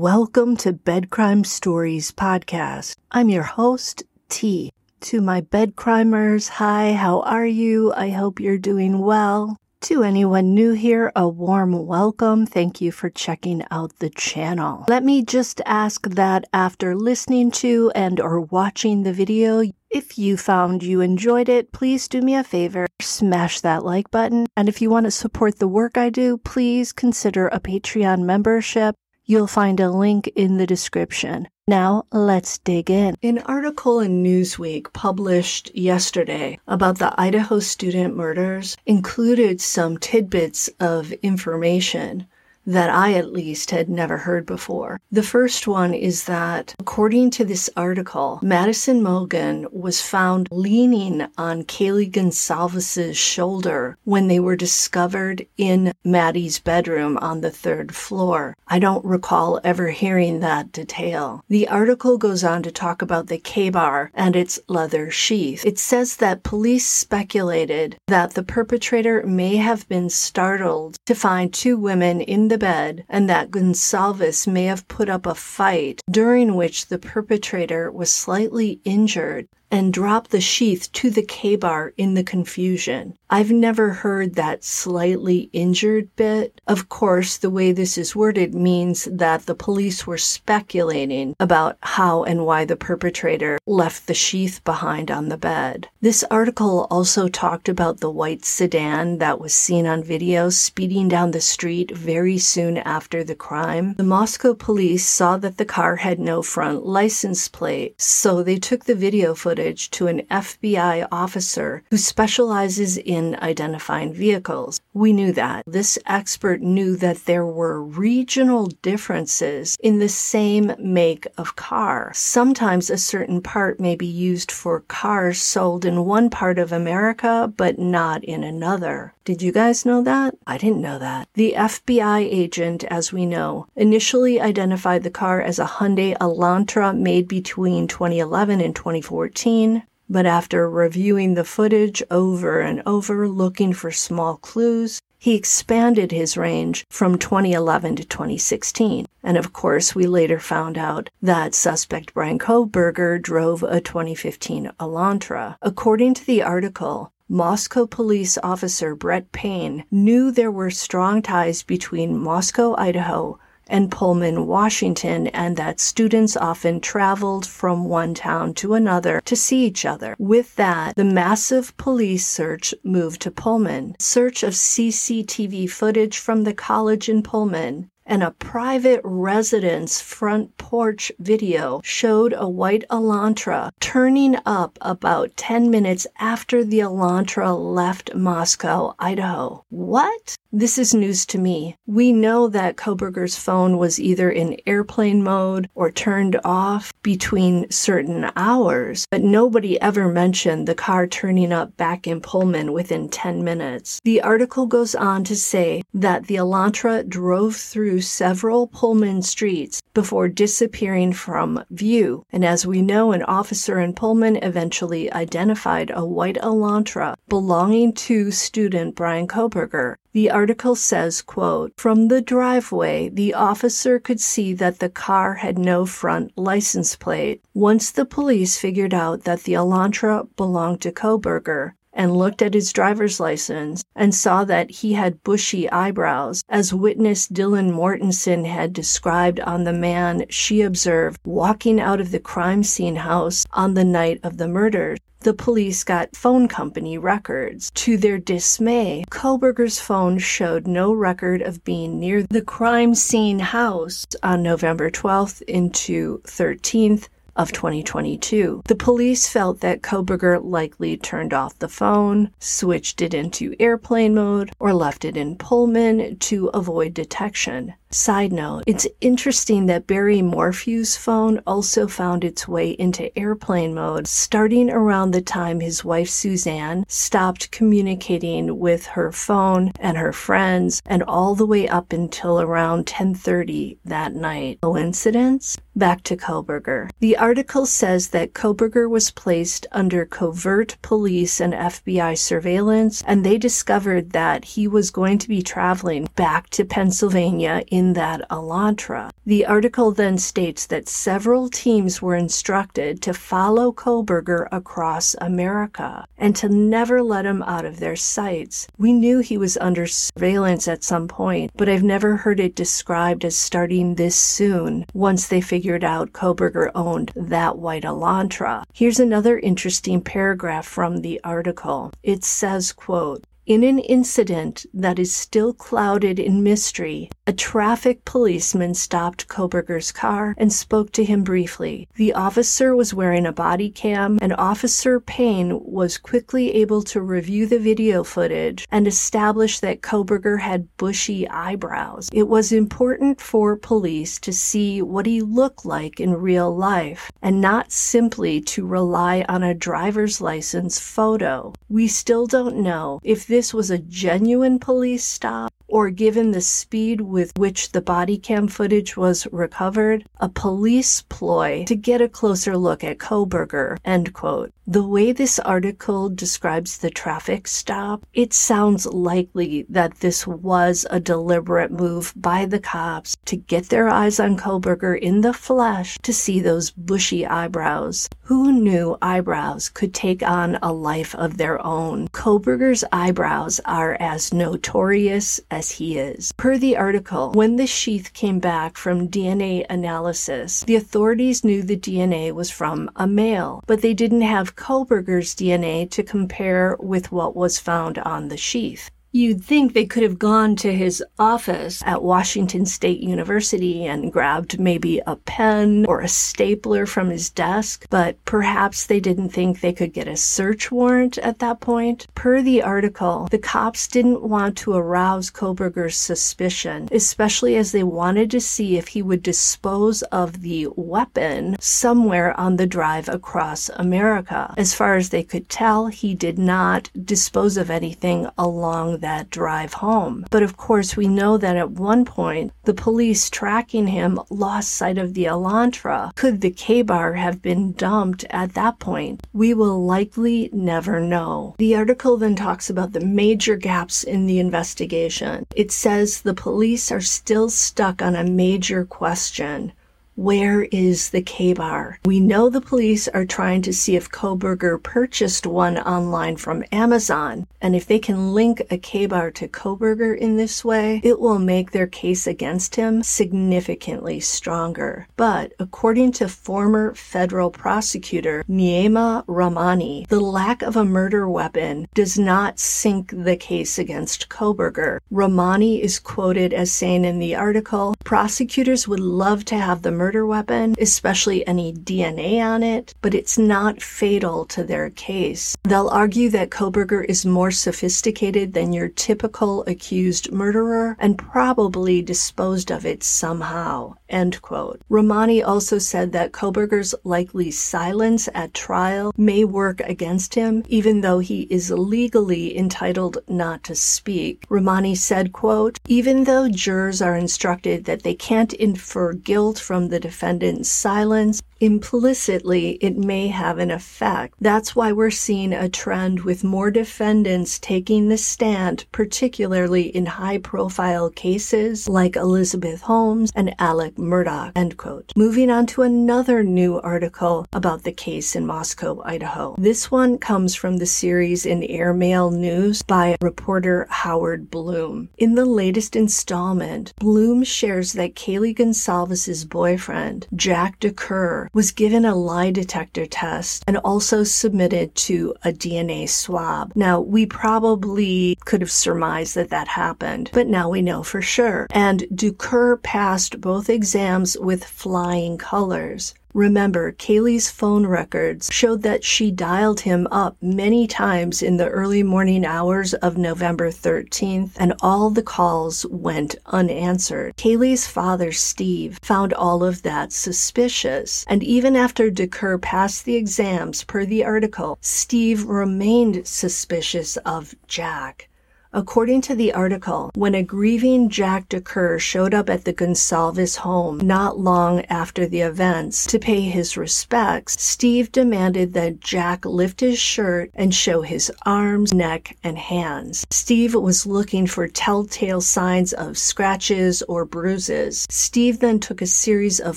Welcome to Bed Crime Stories podcast. I'm your host, T. To my bed crimers, hi, how are you? I hope you're doing well. To anyone new here, a warm welcome. Thank you for checking out the channel. Let me just ask that after listening to and or watching the video, if you found you enjoyed it, please do me a favor, smash that like button. And if you want to support the work I do, please consider a Patreon membership. You'll find a link in the description. Now, let's dig in. An article in Newsweek published yesterday about the Idaho student murders included some tidbits of information that I at least had never heard before. The first one is that, according to this article, Madison Mogen was found leaning on Kaylee Goncalves's shoulder when they were discovered in Maddie's bedroom on the third floor. I don't recall ever hearing that detail. The article goes on to talk about the Ka-Bar and its leather sheath. It says that police speculated that the perpetrator may have been startled to find two women in the bed and that Goncalves may have put up a fight during which the perpetrator was slightly injured and dropped the sheath to the Ka-Bar in the confusion. I've never heard that slightly injured bit. Of course, the way this is worded means that the police were speculating about how and why the perpetrator left the sheath behind on the bed. This article also talked about the white sedan that was seen on video speeding down the street very soon after the crime. The Moscow police saw that the car had no front license plate, so they took the video footage to an FBI officer who specializes in in identifying vehicles. We knew that. This expert knew that there were regional differences in the same make of car. Sometimes a certain part may be used for cars sold in one part of America, but not in another. Did you guys know that? I didn't know that. The FBI agent, as we know, initially identified the car as a Hyundai Elantra made between 2011 and 2014. But after reviewing the footage over and over, looking for small clues, he expanded his range from 2011 to 2016. And of course, we later found out that suspect Bryan Kohberger drove a 2015 Elantra. According to the article, Moscow police officer Brett Payne knew there were strong ties between Moscow, Idaho, and Pullman, Washington, and that students often traveled from one town to another to see each other. With that, the massive police search moved to Pullman. Search of CCTV footage from the college in Pullman and a private residence front porch video showed a white Elantra turning up about 10 minutes after the Elantra left Moscow, Idaho. What? This is news to me. We know that Kohberger's phone was either in airplane mode or turned off between certain hours, but nobody ever mentioned the car turning up back in Pullman within 10 minutes. The article goes on to say that the Elantra drove through several Pullman streets before disappearing from view, and as we know, an officer in Pullman eventually identified a white Elantra belonging to student Bryan Kohberger. The article says, quote, From the driveway, the officer could see that the car had no front license plate. Once the police figured out that the Elantra belonged to Kohberger, and looked at his driver's license and saw that he had bushy eyebrows, as witness Dylan Mortensen had described on the man she observed walking out of the crime scene house on the night of the murder. The police got phone company records. To their dismay, Kohberger's phone showed no record of being near the crime scene house on November 12th into 13th of 2022. The police felt that Kohberger likely turned off the phone, switched it into airplane mode, or left it in Pullman to avoid detection. Side note, it's interesting that Barry Morphew's phone also found its way into airplane mode starting around the time his wife Suzanne stopped communicating with her phone and her friends and all the way up until around 10:30 that night. Coincidence? Back to Kohberger. The article says that Kohberger was placed under covert police and FBI surveillance and they discovered that he was going to be traveling back to Pennsylvania in in that Elantra. The article then states that several teams were instructed to follow Kohberger across America and to never let him out of their sights. We knew he was under surveillance at some point, but I've never heard it described as starting this soon once they figured out Kohberger owned that white Elantra. Here's another interesting paragraph from the article. It says, quote, in an incident that is still clouded in mystery, a traffic policeman stopped Kohberger's car and spoke to him briefly. The officer was wearing a body cam, and Officer Payne was quickly able to review the video footage and establish that Kohberger had bushy eyebrows. It was important for police to see what he looked like in real life and not simply to rely on a driver's license photo. We still don't know if this this was a genuine police stop or given the speed with which the body cam footage was recovered, a police ploy to get a closer look at Kohberger, end quote. The way this article describes the traffic stop, it sounds likely that this was a deliberate move by the cops to get their eyes on Kohberger in the flesh to see those bushy eyebrows. Who knew eyebrows could take on a life of their own? Kohberger's eyebrows are as notorious as he is. Per the article, when the sheath came back from DNA analysis, the authorities knew the DNA was from a male, but they didn't have Kohberger's DNA to compare with what was found on the sheath. You'd think they could have gone to his office at Washington State University and grabbed maybe a pen or a stapler from his desk, but perhaps they didn't think they could get a search warrant at that point. Per the article, the cops didn't want to arouse Kohberger's suspicion, especially as they wanted to see if he would dispose of the weapon somewhere on the drive across America. As far as they could tell, he did not dispose of anything along that drive home. But of course, we know that at one point, the police tracking him lost sight of the Elantra. Could the Ka-Bar have been dumped at that point? We will likely never know. The article then talks about the major gaps in the investigation. It says the police are still stuck on a major question where is the Ka-Bar? We know the police are trying to see if Kohberger purchased one online from Amazon, and if they can link a Ka-Bar to Kohberger in this way, it will make their case against him significantly stronger. But according to former federal prosecutor Neama Rahmani, the lack of a murder weapon does not sink the case against Kohberger. Rahmani is quoted as saying in the article, prosecutors would love to have the murder murder weapon, especially any DNA on it, but it's not fatal to their case. They'll argue that Kohberger is more sophisticated than your typical accused murderer and probably disposed of it somehow. End quote. Rahmani also said that Kohberger's likely silence at trial may work against him, even though he is legally entitled not to speak. Rahmani said, quote, even though jurors are instructed that they can't infer guilt from the defendant's silence, implicitly it may have an effect. That's why we're seeing a trend with more defendants taking the stand, particularly in high profile cases like Elizabeth Holmes and Alec Murdaugh. End quote. Moving on to another new article about the case in Moscow, Idaho. This one comes from the series in Airmail News by reporter Howard Blum. In the latest installment, Blum shares that Kaylee Goncalves' boyfriend, Jack DuCoeur, was given a lie detector test and also submitted to a DNA swab. Now, we probably could have surmised that that happened, but now we know for sure. And DuCoeur passed both exams with flying colors. Remember, Kaylee's phone records showed that she dialed him up many times in the early morning hours of November 13th, and all the calls went unanswered. Kaylee's father, Steve, found all of that suspicious, and even after DuCoeur passed the exams per the article, Steve remained suspicious of Jack. According to the article, when a grieving Jack DuCoeur showed up at the Goncalves home not long after the events to pay his respects, Steve demanded that Jack lift his shirt and show his arms, neck, and hands. Steve was looking for telltale signs of scratches or bruises. Steve then took a series of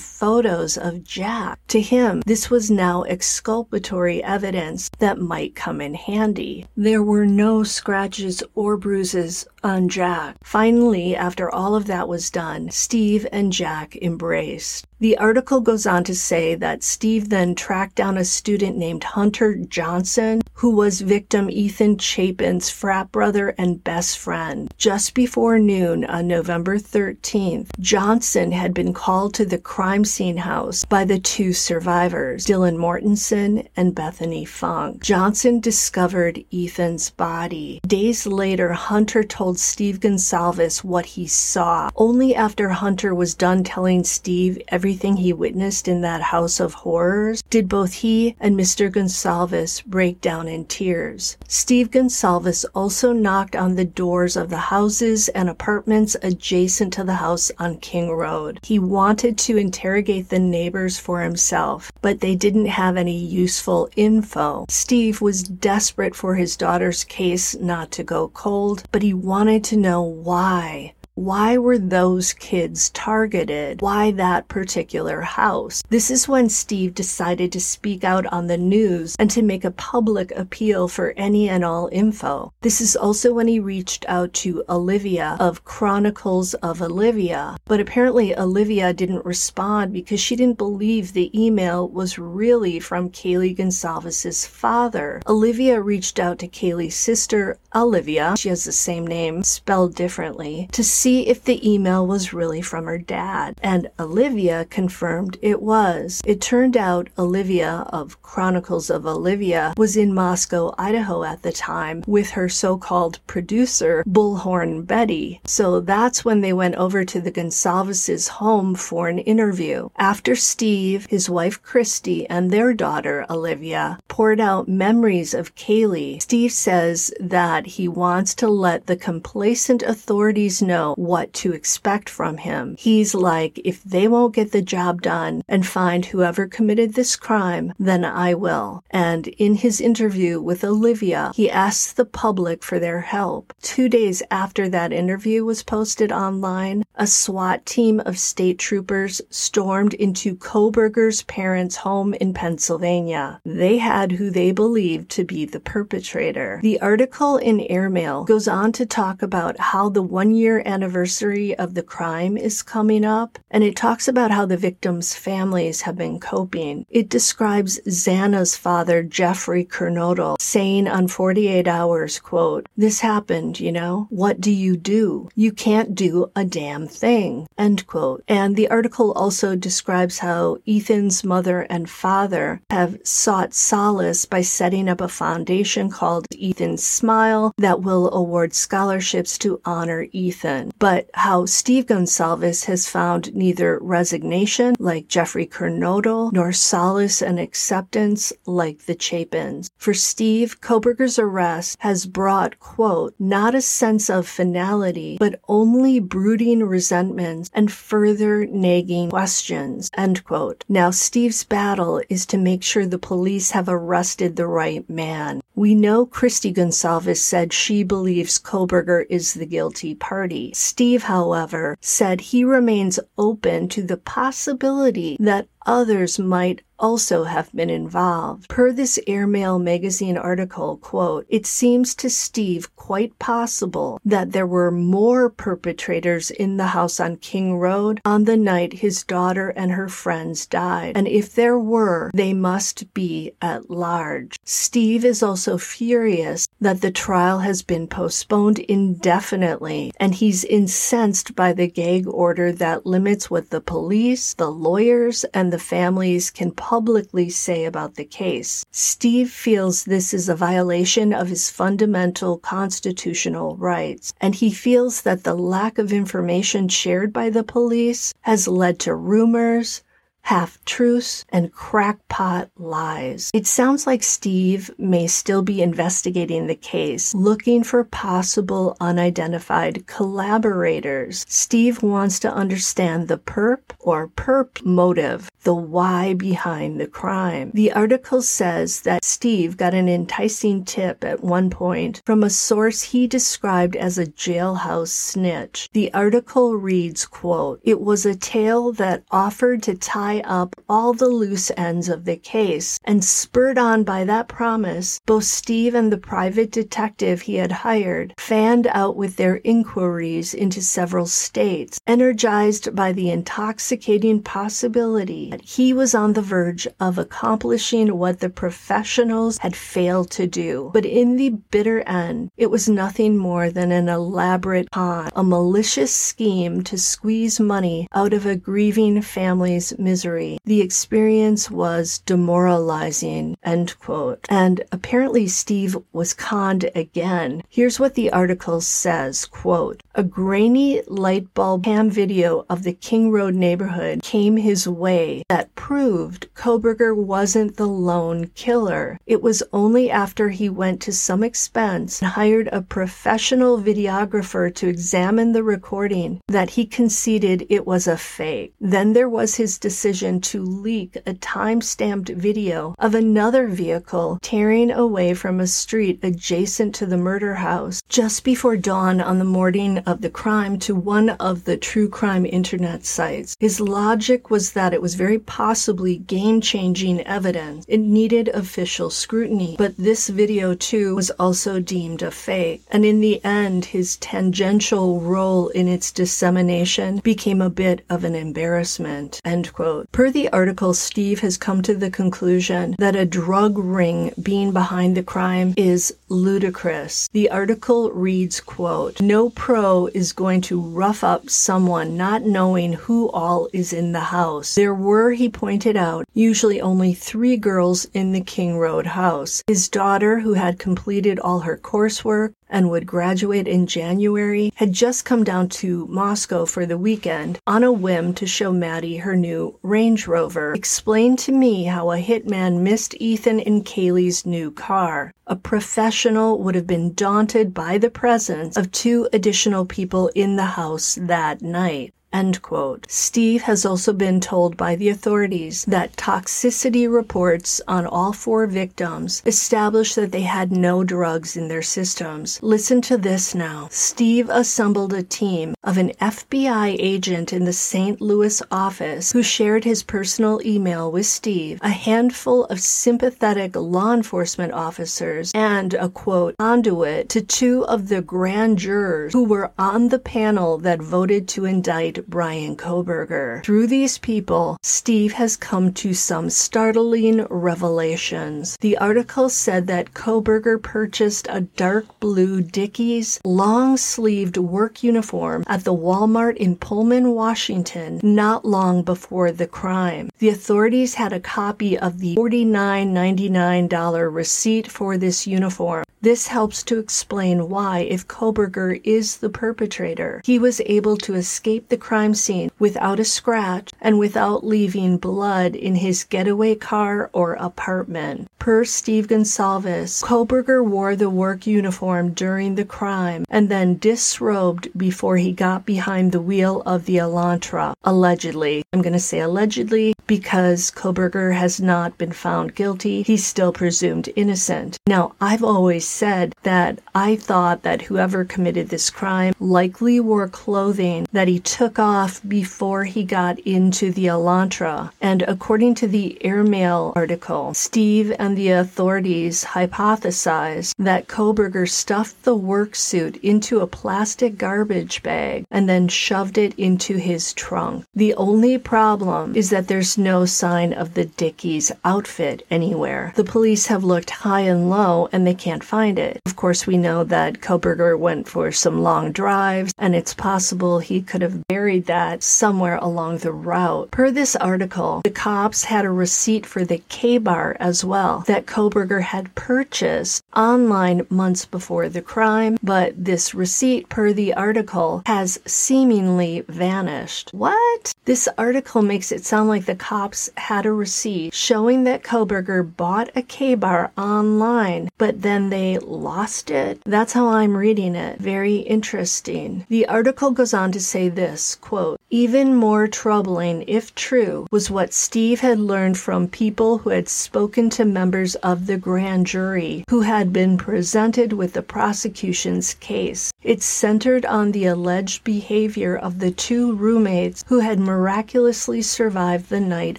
photos of Jack. To him, this was now exculpatory evidence that might come in handy. There were no scratches or bruises on Jack. Finally, after all of that was done, Steve and Jack embraced. The article goes on to say that Steve then tracked down a student named Hunter Johnson, who was victim Ethan Chapin's frat brother and best friend. Just before noon on November 13th, Johnson had been called to the crime scene house by the two survivors, Dylan Mortensen and Bethany Funk. Johnson discovered Ethan's body. Days later, Hunter told Steve Goncalves what he saw. Only after Hunter was done telling Steve everything everything he witnessed in that house of horrors, did both he and Mr. Goncalves break down in tears. Steve Goncalves also knocked on the doors of the houses and apartments adjacent to the house on King Road. He wanted to interrogate the neighbors for himself, but they didn't have any useful info. Steve was desperate for his daughter's case not to go cold, but he wanted to know why. Why were those kids targeted? Why that particular house? This is when Steve decided to speak out on the news and to make a public appeal for any and all info. This is also when he reached out to Olivia of Chronicles of Olivia, but apparently Olivia didn't respond because she didn't believe the email was really from Kaylee Goncalves' father. Olivia reached out to Kaylee's sister, Olivia, she has the same name, spelled differently, to see if the email was really from her dad, and Olivia confirmed it was. It turned out Olivia of Chronicles of Olivia was in Moscow, Idaho at the time with her so-called producer, Bullhorn Betty. So that's when they went over to the Goncalves' home for an interview. After Steve, his wife Christy, and their daughter Olivia poured out memories of Kaylee, Steve says that he wants to let the complacent authorities know what to expect from him. He's like, if they won't get the job done and find whoever committed this crime, then I will. And in his interview with Olivia, he asks the public for their help. Two days after that interview was posted online, a SWAT team of state troopers stormed into Kohberger's parents' home in Pennsylvania. They had who they believed to be the perpetrator. The article in Airmail goes on to talk about how the one year anniversary of the crime is coming up, and it talks about how the victims' families have been coping. It describes Xana's father, Jeffrey Kernodle, saying on 48 Hours, quote, This happened, you know? What do you do? You can't do a damn thing, end quote. And the article also describes how Ethan's mother and father have sought solace by setting up a foundation called Ethan's Smile that will award scholarships to honor Ethan but how Steve Goncalves has found neither resignation, like Jeffrey Kernodle, nor solace and acceptance, like the Chapins. For Steve, Kohberger's arrest has brought, quote, not a sense of finality, but only brooding resentments and further nagging questions, end quote. Now, Steve's battle is to make sure the police have arrested the right man. We know Christy Goncalves said she believes Kohberger is the guilty party. Steve, however, said he remains open to the possibility that others might also have been involved. Per this Airmail magazine article, quote, it seems to Steve quite possible that there were more perpetrators in the house on King Road on the night his daughter and her friends died. And if there were, they must be at large. Steve is also furious that the trial has been postponed indefinitely, and he's incensed by the gag order that limits what the police, the lawyers, and the families can publicly say about the case. Steve feels this is a violation of his fundamental constitutional rights, and he feels that the lack of information shared by the police has led to rumors, half truths, and crackpot lies. It sounds like Steve may still be investigating the case, looking for possible unidentified collaborators. Steve wants to understand the perp or perp motive, the why behind the crime. The article says that Steve got an enticing tip at one point from a source he described as a jailhouse snitch. The article reads, quote, It was a tale that offered to tie up all the loose ends of the case, and spurred on by that promise, both Steve and the private detective he had hired fanned out with their inquiries into several states, energized by the intoxicating possibility that he was on the verge of accomplishing what the professionals had failed to do. But in the bitter end, it was nothing more than an elaborate con, a malicious scheme to squeeze money out of a grieving family's misery. The experience was demoralizing, end quote. And apparently Steve was conned again. Here's what the article says, quote, a grainy light bulb cam video of the King Road neighborhood came his way that proved Kohberger wasn't the lone killer. It was only after he went to some expense and hired a professional videographer to examine the recording that he conceded it was a fake. Then there was his decision to leak a time stamped video of another vehicle tearing away from a street adjacent to the murder house just before dawn on the morning of the crime to one of the true crime internet sites. His logic was that it was very possibly game changing evidence. It needed official scrutiny, but this video too was also deemed a fake. And in the end, his tangential role in its dissemination became a bit of an embarrassment. End quote. Per the article, Steve has come to the conclusion that a drug ring being behind the crime is ludicrous. The article reads, quote, No pro is going to rough up someone not knowing who all is in the house. There were, he pointed out, usually only three girls in the King Road house. His daughter, who had completed all her coursework, and would graduate in January, had just come down to Moscow for the weekend on a whim to show Maddie her new Range Rover. Explained to me how a hitman missed Ethan in Kaylee's new car. A professional would have been daunted by the presence of two additional people in the house that night. End quote. Steve has also been told by the authorities that toxicity reports on all four victims established that they had no drugs in their systems. Listen to this now. Steve assembled a team of an FBI agent in the St. Louis office who shared his personal email with Steve, a handful of sympathetic law enforcement officers, and a quote conduit to two of the grand jurors who were on the panel that voted to indict Bryan Kohberger. Through these people, Steve has come to some startling revelations. The article said that Kohberger purchased a dark blue Dickies long sleeved work uniform at the Walmart in Pullman, Washington, not long before the crime. The authorities had a copy of the $49.99 receipt for this uniform. This helps to explain why, if Kohberger is the perpetrator, he was able to escape the crime scene without a scratch and without leaving blood in his getaway car or apartment. Per Steve Goncalves, Kohberger wore the work uniform during the crime and then disrobed before he got behind the wheel of the Elantra, allegedly. I'm going to say allegedly because Kohberger has not been found guilty. He's still presumed innocent. Now, I've always said that I thought that whoever committed this crime likely wore clothing that he took off before he got into the Elantra. And according to the Airmail article, Steve and the authorities hypothesized that Kohberger stuffed the work suit into a plastic garbage bag and then shoved it into his trunk. The only problem is that there's no sign of the Dickies outfit anywhere. The police have looked high and low and they can't find it. Of course, we know that Kohberger went for some long drives, and it's possible he could have buried that somewhere along the route. Per this article, the cops had a receipt for the Ka-Bar as well that Kohberger had purchased online months before the crime, but this receipt, per the article, has seemingly vanished. What? This article makes it sound like the cops had a receipt showing that Kohberger bought a Ka-Bar online, but then they lost it. That's how I'm reading it. Very interesting. The article goes on to say this quote, even more troubling, if true, was what Steve had learned from people who had spoken to members of the grand jury who had been presented with the prosecution's case. It centered on the alleged behavior of the two roommates who had miraculously survived the night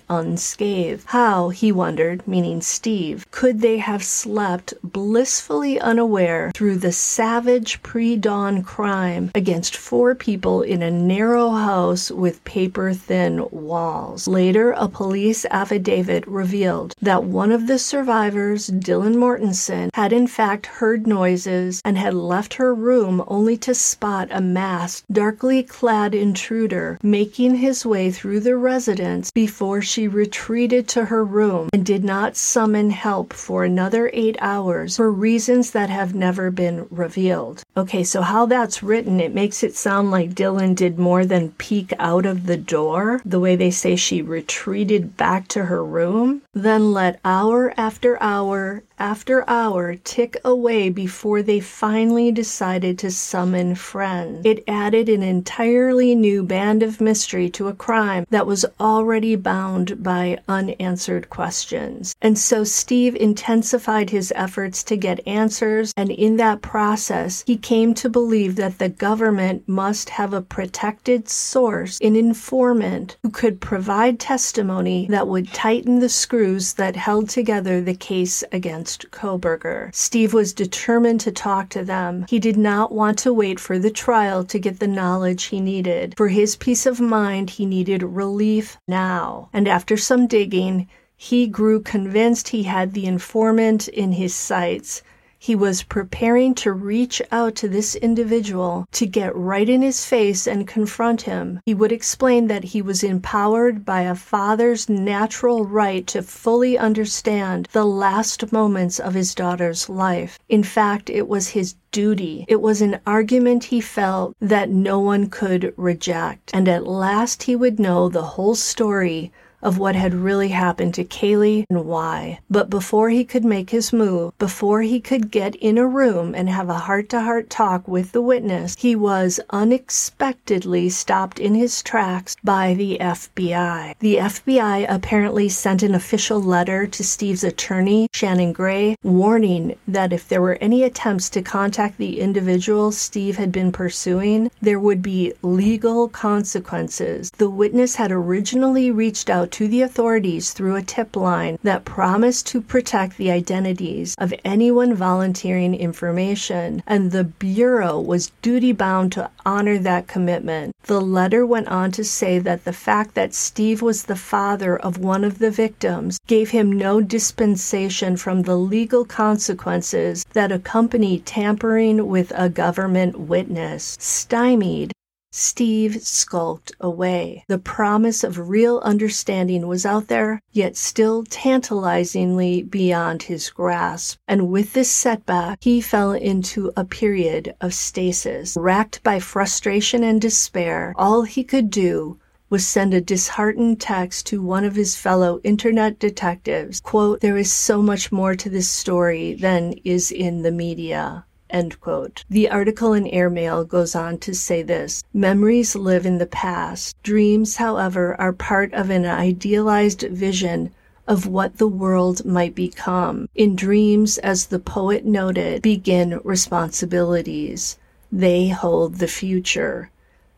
unscathed. How, he wondered, meaning Steve, could they have slept blissfully unaware through the savage pre dawn crime against four people in a narrow house with paper thin walls? Later, a police affidavit revealed that one of the survivors, Dylan Mortensen, had in fact heard noises and had left her room only to spot a masked, darkly clad intruder making his way through the residence before she retreated to her room and did not summon help for another eight hours for reasons that have never been revealed. Okay, so how that's written, it makes it sound like Dylan did more than peek out of the door, the way they say she retreated back to her room, then let hour after hour after hour tick away before they finally decided to summon friends. It added an entirely new band of mystery to a crime that was already bound by unanswered questions. And so Steve intensified his efforts to get answers, and in that process, he came to believe that the government must have a protected source, an informant who could provide testimony that would tighten the screws that held together the case against Kohberger. Steve was determined to talk to them. He did not want to wait for the trial to get the knowledge he needed. For his peace of mind, he needed relief now. And after some digging, he grew convinced he had the informant in his sights he was preparing to reach out to this individual to get right in his face and confront him. He would explain that he was empowered by a father's natural right to fully understand the last moments of his daughter's life. In fact, it was his duty. It was an argument he felt that no one could reject. And at last he would know the whole story of what had really happened to Kaylee and why. But before he could make his move, before he could get in a room and have a heart to heart talk with the witness, he was unexpectedly stopped in his tracks by the FBI. The FBI apparently sent an official letter to Steve's attorney, Shannon Gray, warning that if there were any attempts to contact the individual Steve had been pursuing, there would be legal consequences. The witness had originally reached out to the authorities through a tip line that promised to protect the identities of anyone volunteering information, and the Bureau was duty bound to honor that commitment. The letter went on to say that the fact that Steve was the father of one of the victims gave him no dispensation from the legal consequences that accompany tampering with a government witness. Stymied, Steve skulked away. The promise of real understanding was out there, yet still tantalizingly beyond his grasp. And with this setback, he fell into a period of stasis. Racked by frustration and despair, all he could do was send a disheartened text to one of his fellow internet detectives. Quote, there is so much more to this story than is in the media. End quote. The article in Airmail goes on to say this Memories live in the past. Dreams, however, are part of an idealized vision of what the world might become. In dreams, as the poet noted, begin responsibilities. They hold the future.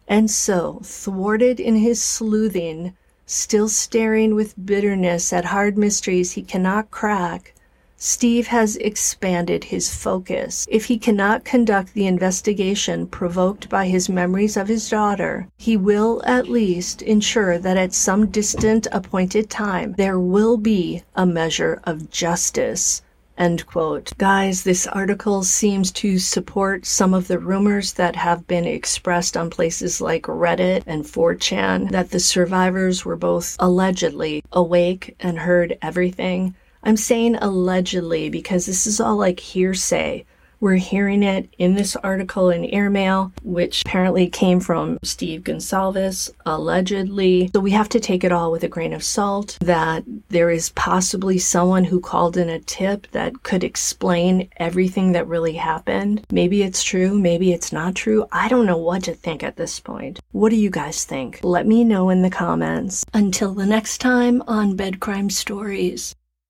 And so, thwarted in his sleuthing, still staring with bitterness at hard mysteries he cannot crack, Steve has expanded his focus. If he cannot conduct the investigation provoked by his memories of his daughter, he will at least ensure that at some distant appointed time there will be a measure of justice End quote. Guys, this article seems to support some of the rumors that have been expressed on places like Reddit and 4chan that the survivors were both allegedly awake and heard everything. I'm saying allegedly because this is all like hearsay. We're hearing it in this article in Airmail, which apparently came from Steve Goncalves, allegedly. So we have to take it all with a grain of salt that there is possibly someone who called in a tip that could explain everything that really happened. Maybe it's true, maybe it's not true. I don't know what to think at this point. What do you guys think? Let me know in the comments. Until the next time on Bed Crime Stories.